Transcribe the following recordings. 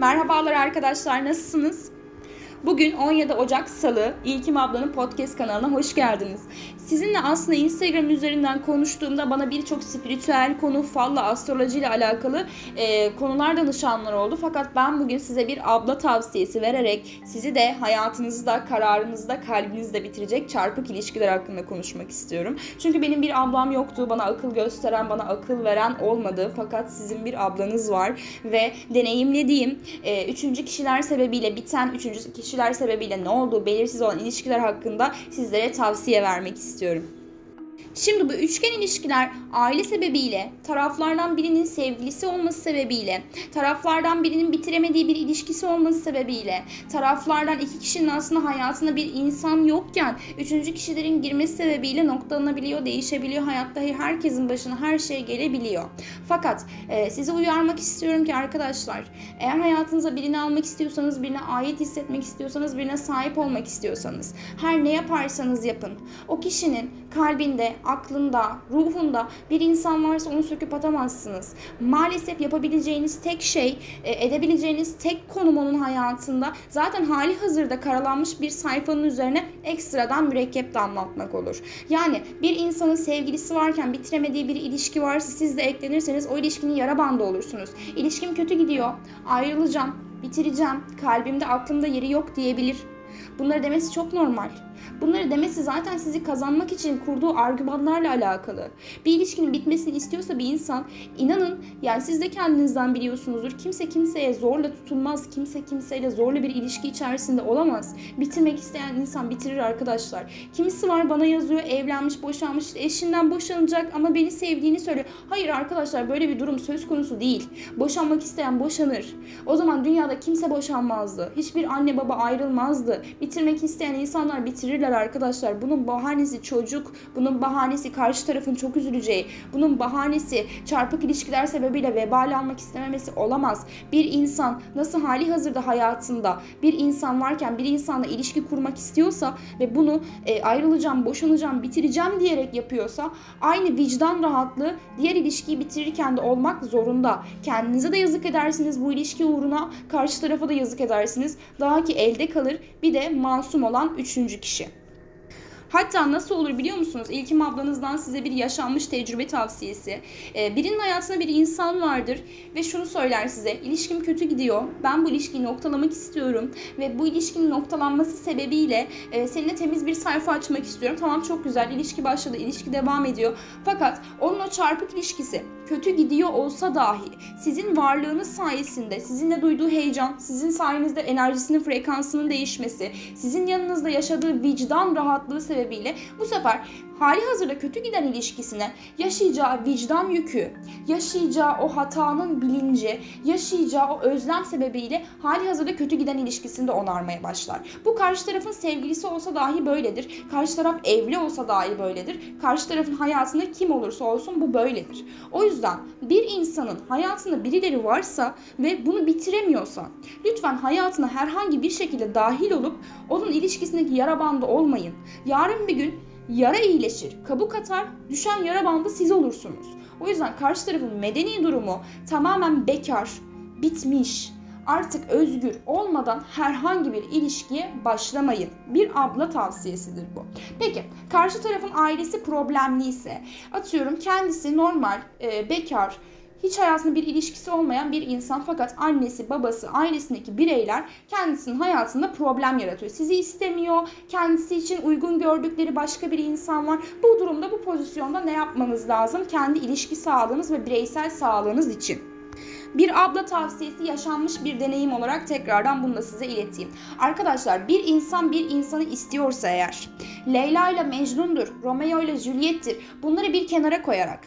Merhabalar arkadaşlar nasılsınız? Bugün 17 Ocak Salı İlkim ablanın podcast kanalına hoş geldiniz. Sizinle aslında Instagram üzerinden konuştuğumda bana birçok spiritüel konu, falla, astroloji ile alakalı e, konular danışanlar oldu. Fakat ben bugün size bir abla tavsiyesi vererek sizi de hayatınızda, kararınızda, kalbinizde bitirecek çarpık ilişkiler hakkında konuşmak istiyorum. Çünkü benim bir ablam yoktu. Bana akıl gösteren, bana akıl veren olmadı. Fakat sizin bir ablanız var ve deneyimlediğim e, üçüncü kişiler sebebiyle biten üçüncü kişiler sebebiyle ne olduğu belirsiz olan ilişkiler hakkında sizlere tavsiye vermek istiyorum. Şimdi bu üçgen ilişkiler aile sebebiyle, taraflardan birinin sevgilisi olması sebebiyle, taraflardan birinin bitiremediği bir ilişkisi olması sebebiyle, taraflardan iki kişinin aslında hayatında bir insan yokken üçüncü kişilerin girmesi sebebiyle noktalanabiliyor, değişebiliyor. Hayatta herkesin başına her şey gelebiliyor. Fakat e, size uyarmak istiyorum ki arkadaşlar, eğer hayatınıza birini almak istiyorsanız, birine ait hissetmek istiyorsanız, birine sahip olmak istiyorsanız, her ne yaparsanız yapın. O kişinin kalbinde, aklında, ruhunda bir insan varsa onu söküp atamazsınız. Maalesef yapabileceğiniz tek şey, e, edebileceğiniz tek konum onun hayatında zaten hali hazırda karalanmış bir sayfanın üzerine ekstradan mürekkep damlatmak olur. Yani bir insanın sevgilisi varken bitiremediği bir ilişki varsa siz de eklenirseniz o ilişkinin yara bandı olursunuz. İlişkim kötü gidiyor, ayrılacağım, bitireceğim, kalbimde aklımda yeri yok diyebilir. Bunları demesi çok normal. Bunları demesi zaten sizi kazanmak için kurduğu argümanlarla alakalı. Bir ilişkinin bitmesini istiyorsa bir insan inanın yani siz de kendinizden biliyorsunuzdur. Kimse kimseye zorla tutulmaz. Kimse kimseyle zorla bir ilişki içerisinde olamaz. Bitirmek isteyen insan bitirir arkadaşlar. Kimisi var bana yazıyor evlenmiş boşanmış eşinden boşanacak ama beni sevdiğini söylüyor. Hayır arkadaşlar böyle bir durum söz konusu değil. Boşanmak isteyen boşanır. O zaman dünyada kimse boşanmazdı. Hiçbir anne baba ayrılmazdı. Bitirmek isteyen insanlar bitirirler olabilirler arkadaşlar. Bunun bahanesi çocuk, bunun bahanesi karşı tarafın çok üzüleceği, bunun bahanesi çarpık ilişkiler sebebiyle vebal almak istememesi olamaz. Bir insan nasıl hali hazırda hayatında bir insan varken bir insanla ilişki kurmak istiyorsa ve bunu e, ayrılacağım, boşanacağım, bitireceğim diyerek yapıyorsa aynı vicdan rahatlığı diğer ilişkiyi bitirirken de olmak zorunda. Kendinize de yazık edersiniz bu ilişki uğruna, karşı tarafa da yazık edersiniz. Daha ki elde kalır bir de masum olan üçüncü kişi. Hatta nasıl olur biliyor musunuz? İlkim ablanızdan size bir yaşanmış tecrübe tavsiyesi. Ee, birinin hayatında bir insan vardır ve şunu söyler size. İlişkim kötü gidiyor. Ben bu ilişkiyi noktalamak istiyorum ve bu ilişkinin noktalanması sebebiyle e, seninle temiz bir sayfa açmak istiyorum. Tamam çok güzel. İlişki başladı. ilişki devam ediyor. Fakat onun o çarpık ilişkisi kötü gidiyor olsa dahi sizin varlığınız sayesinde sizinle duyduğu heyecan, sizin sayenizde enerjisinin frekansının değişmesi, sizin yanınızda yaşadığı vicdan rahatlığı sebebiyle bu sefer hali hazırda kötü giden ilişkisine yaşayacağı vicdan yükü, yaşayacağı o hatanın bilinci, yaşayacağı o özlem sebebiyle hali hazırda kötü giden ilişkisinde onarmaya başlar. Bu karşı tarafın sevgilisi olsa dahi böyledir. Karşı taraf evli olsa dahi böyledir. Karşı tarafın hayatında kim olursa olsun bu böyledir. O yüzden bir insanın hayatında birileri varsa ve bunu bitiremiyorsa lütfen hayatına herhangi bir şekilde dahil olup onun ilişkisindeki yara bandı olmayın. Yarın bir gün yara iyileşir, kabuk atar, düşen yara bandı siz olursunuz. O yüzden karşı tarafın medeni durumu tamamen bekar, bitmiş, artık özgür olmadan herhangi bir ilişkiye başlamayın. Bir abla tavsiyesidir bu. Peki karşı tarafın ailesi problemli ise atıyorum kendisi normal, e, bekar, hiç hayatında bir ilişkisi olmayan bir insan fakat annesi, babası, ailesindeki bireyler kendisinin hayatında problem yaratıyor. Sizi istemiyor, kendisi için uygun gördükleri başka bir insan var. Bu durumda bu pozisyonda ne yapmanız lazım? Kendi ilişki sağlığınız ve bireysel sağlığınız için. Bir abla tavsiyesi yaşanmış bir deneyim olarak tekrardan bunu da size ileteyim. Arkadaşlar bir insan bir insanı istiyorsa eğer Leyla ile Mecnun'dur, Romeo ile Juliet'tir bunları bir kenara koyarak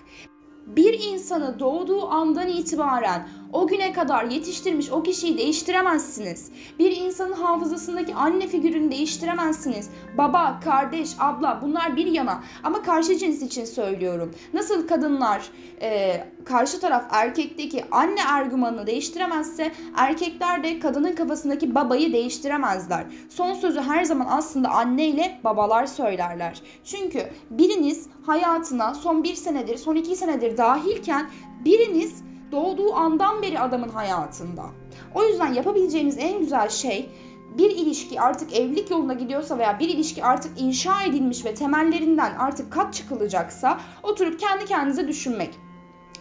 bir insanı doğduğu andan itibaren o güne kadar yetiştirmiş o kişiyi değiştiremezsiniz. Bir insanın hafızasındaki anne figürünü değiştiremezsiniz. Baba, kardeş, abla bunlar bir yana ama karşı cins için söylüyorum. Nasıl kadınlar e, karşı taraf erkekteki anne argümanını değiştiremezse erkekler de kadının kafasındaki babayı değiştiremezler. Son sözü her zaman aslında anne ile babalar söylerler. Çünkü biriniz hayatına son bir senedir, son iki senedir dahilken biriniz doğduğu andan beri adamın hayatında. O yüzden yapabileceğiniz en güzel şey bir ilişki artık evlilik yoluna gidiyorsa veya bir ilişki artık inşa edilmiş ve temellerinden artık kat çıkılacaksa oturup kendi kendinize düşünmek.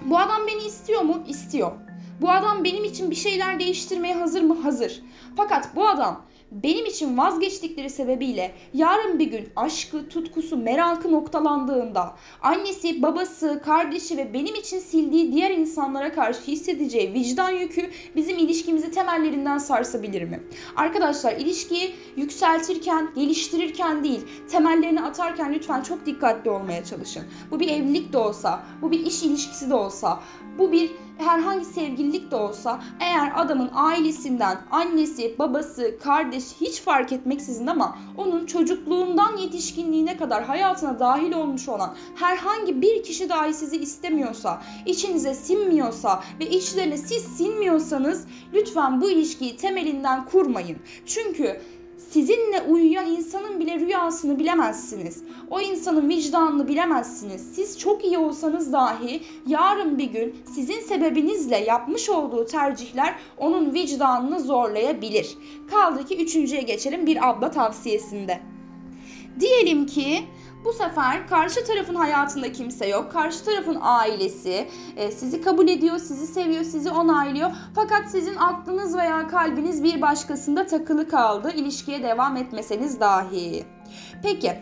Bu adam beni istiyor mu? İstiyor. Bu adam benim için bir şeyler değiştirmeye hazır mı? Hazır. Fakat bu adam benim için vazgeçtikleri sebebiyle yarın bir gün aşkı, tutkusu, merakı noktalandığında annesi, babası, kardeşi ve benim için sildiği diğer insanlara karşı hissedeceği vicdan yükü bizim ilişkimizi temellerinden sarsabilir mi? Arkadaşlar ilişkiyi yükseltirken, geliştirirken değil, temellerini atarken lütfen çok dikkatli olmaya çalışın. Bu bir evlilik de olsa, bu bir iş ilişkisi de olsa, bu bir herhangi sevgililik de olsa eğer adamın ailesinden annesi, babası, kardeş hiç fark etmeksizin ama onun çocukluğundan yetişkinliğine kadar hayatına dahil olmuş olan herhangi bir kişi dahi sizi istemiyorsa, içinize sinmiyorsa ve içlerine siz sinmiyorsanız lütfen bu ilişkiyi temelinden kurmayın. Çünkü Sizinle uyuyan insanın bile rüyasını bilemezsiniz. O insanın vicdanını bilemezsiniz. Siz çok iyi olsanız dahi yarın bir gün sizin sebebinizle yapmış olduğu tercihler onun vicdanını zorlayabilir. Kaldı ki üçüncüye geçelim bir abla tavsiyesinde. Diyelim ki bu sefer karşı tarafın hayatında kimse yok. Karşı tarafın ailesi e, sizi kabul ediyor, sizi seviyor, sizi onaylıyor. Fakat sizin aklınız veya kalbiniz bir başkasında takılı kaldı. İlişkiye devam etmeseniz dahi. Peki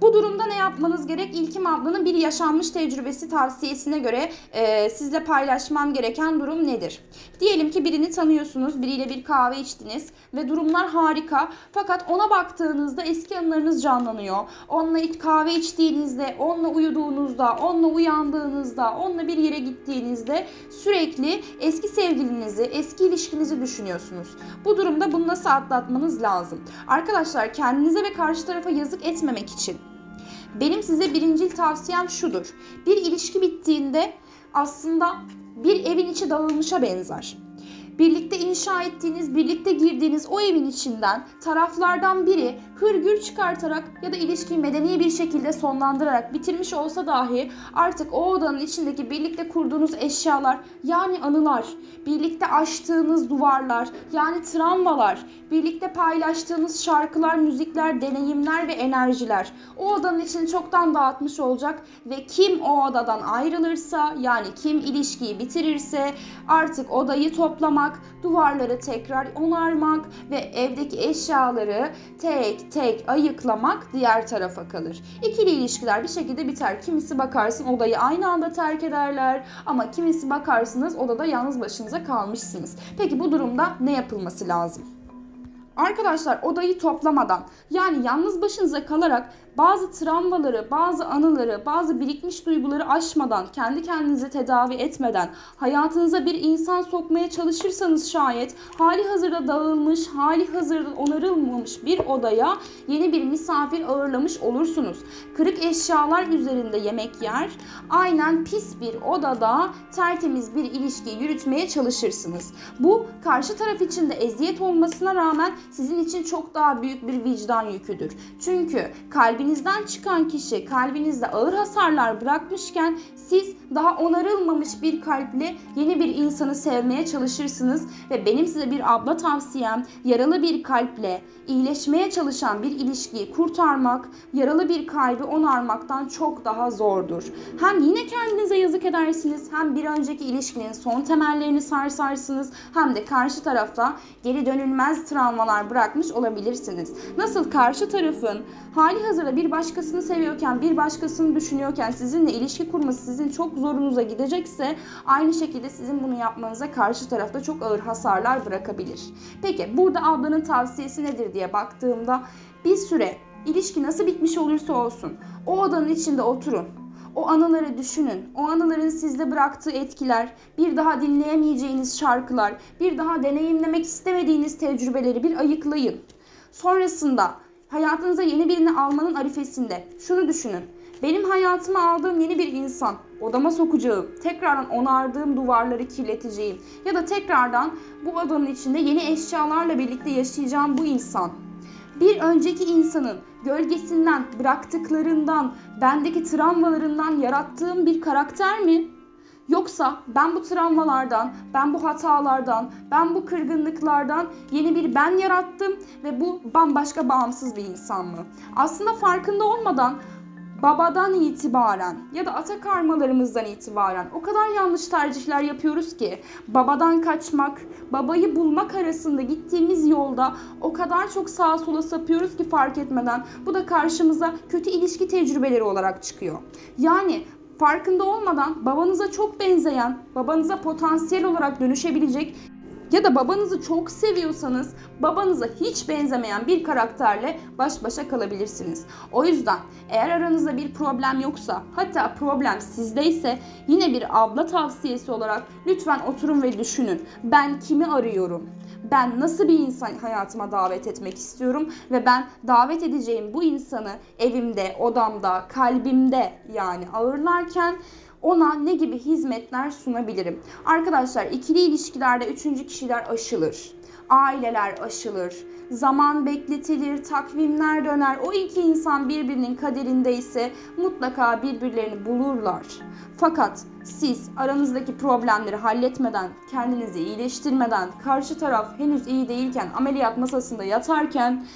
bu durumda ne yapmanız gerek? İlkim ablanın bir yaşanmış tecrübesi tavsiyesine göre e, sizle paylaşmam gereken durum nedir? Diyelim ki birini tanıyorsunuz, biriyle bir kahve içtiniz ve durumlar harika. Fakat ona baktığınızda eski anılarınız canlanıyor. Onunla kahve içtiğinizde, onunla uyuduğunuzda, onunla uyandığınızda, onunla bir yere gittiğinizde sürekli eski sevgilinizi, eski ilişkinizi düşünüyorsunuz. Bu durumda bunu nasıl atlatmanız lazım? Arkadaşlar kendinize ve karşı tarafa yazık etmemek için benim size birincil tavsiyem şudur. Bir ilişki bittiğinde aslında bir evin içi dağılmışa benzer birlikte inşa ettiğiniz, birlikte girdiğiniz o evin içinden taraflardan biri hırgür çıkartarak ya da ilişkiyi medeni bir şekilde sonlandırarak bitirmiş olsa dahi artık o odanın içindeki birlikte kurduğunuz eşyalar yani anılar, birlikte aştığınız duvarlar yani travmalar, birlikte paylaştığınız şarkılar, müzikler, deneyimler ve enerjiler o odanın içini çoktan dağıtmış olacak ve kim o odadan ayrılırsa yani kim ilişkiyi bitirirse artık odayı toplamak duvarları tekrar onarmak ve evdeki eşyaları tek tek ayıklamak diğer tarafa kalır. İkili ilişkiler bir şekilde biter. Kimisi bakarsın odayı aynı anda terk ederler ama kimisi bakarsınız odada yalnız başınıza kalmışsınız. Peki bu durumda ne yapılması lazım? Arkadaşlar odayı toplamadan yani yalnız başınıza kalarak bazı travmaları, bazı anıları, bazı birikmiş duyguları aşmadan, kendi kendinizi tedavi etmeden hayatınıza bir insan sokmaya çalışırsanız şayet hali hazırda dağılmış, hali hazırda onarılmamış bir odaya yeni bir misafir ağırlamış olursunuz. Kırık eşyalar üzerinde yemek yer, aynen pis bir odada tertemiz bir ilişki yürütmeye çalışırsınız. Bu karşı taraf için de eziyet olmasına rağmen sizin için çok daha büyük bir vicdan yüküdür. Çünkü kalbin kalbinizden çıkan kişi kalbinizde ağır hasarlar bırakmışken siz daha onarılmamış bir kalple yeni bir insanı sevmeye çalışırsınız ve benim size bir abla tavsiyem yaralı bir kalple iyileşmeye çalışan bir ilişkiyi kurtarmak, yaralı bir kalbi onarmaktan çok daha zordur. Hem yine kendinize yazık edersiniz, hem bir önceki ilişkinin son temellerini sarsarsınız, hem de karşı tarafta geri dönülmez travmalar bırakmış olabilirsiniz. Nasıl karşı tarafın hali hazırda bir başkasını seviyorken, bir başkasını düşünüyorken sizinle ilişki kurması sizin çok zorunuza gidecekse aynı şekilde sizin bunu yapmanıza karşı tarafta çok ağır hasarlar bırakabilir. Peki burada ablanın tavsiyesi nedir diye baktığımda bir süre ilişki nasıl bitmiş olursa olsun o odanın içinde oturun. O anıları düşünün. O anıların sizde bıraktığı etkiler, bir daha dinleyemeyeceğiniz şarkılar, bir daha deneyimlemek istemediğiniz tecrübeleri bir ayıklayın. Sonrasında hayatınıza yeni birini almanın arifesinde şunu düşünün. Benim hayatıma aldığım yeni bir insan, odama sokacağım, tekrardan onardığım duvarları kirleteceğim ya da tekrardan bu odanın içinde yeni eşyalarla birlikte yaşayacağım bu insan. Bir önceki insanın gölgesinden, bıraktıklarından, bendeki travmalarından yarattığım bir karakter mi? Yoksa ben bu travmalardan, ben bu hatalardan, ben bu kırgınlıklardan yeni bir ben yarattım ve bu bambaşka bağımsız bir insan mı? Aslında farkında olmadan babadan itibaren ya da ata karmalarımızdan itibaren o kadar yanlış tercihler yapıyoruz ki babadan kaçmak, babayı bulmak arasında gittiğimiz yolda o kadar çok sağa sola sapıyoruz ki fark etmeden bu da karşımıza kötü ilişki tecrübeleri olarak çıkıyor. Yani farkında olmadan babanıza çok benzeyen, babanıza potansiyel olarak dönüşebilecek ya da babanızı çok seviyorsanız babanıza hiç benzemeyen bir karakterle baş başa kalabilirsiniz. O yüzden eğer aranızda bir problem yoksa hatta problem sizdeyse yine bir abla tavsiyesi olarak lütfen oturun ve düşünün. Ben kimi arıyorum? Ben nasıl bir insan hayatıma davet etmek istiyorum ve ben davet edeceğim bu insanı evimde, odamda, kalbimde yani ağırlarken ona ne gibi hizmetler sunabilirim? Arkadaşlar ikili ilişkilerde üçüncü kişiler aşılır. Aileler aşılır. Zaman bekletilir, takvimler döner. O iki insan birbirinin kaderindeyse mutlaka birbirlerini bulurlar. Fakat siz aranızdaki problemleri halletmeden, kendinizi iyileştirmeden, karşı taraf henüz iyi değilken, ameliyat masasında yatarken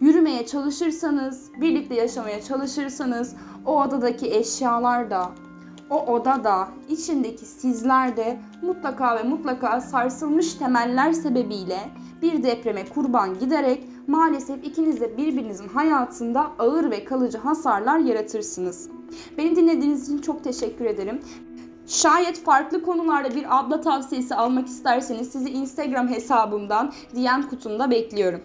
yürümeye çalışırsanız, birlikte yaşamaya çalışırsanız o odadaki eşyalar da o oda da, içindeki sizler de mutlaka ve mutlaka sarsılmış temeller sebebiyle bir depreme kurban giderek maalesef ikiniz de birbirinizin hayatında ağır ve kalıcı hasarlar yaratırsınız. Beni dinlediğiniz için çok teşekkür ederim. Şayet farklı konularda bir abla tavsiyesi almak isterseniz sizi Instagram hesabımdan DM kutumda bekliyorum.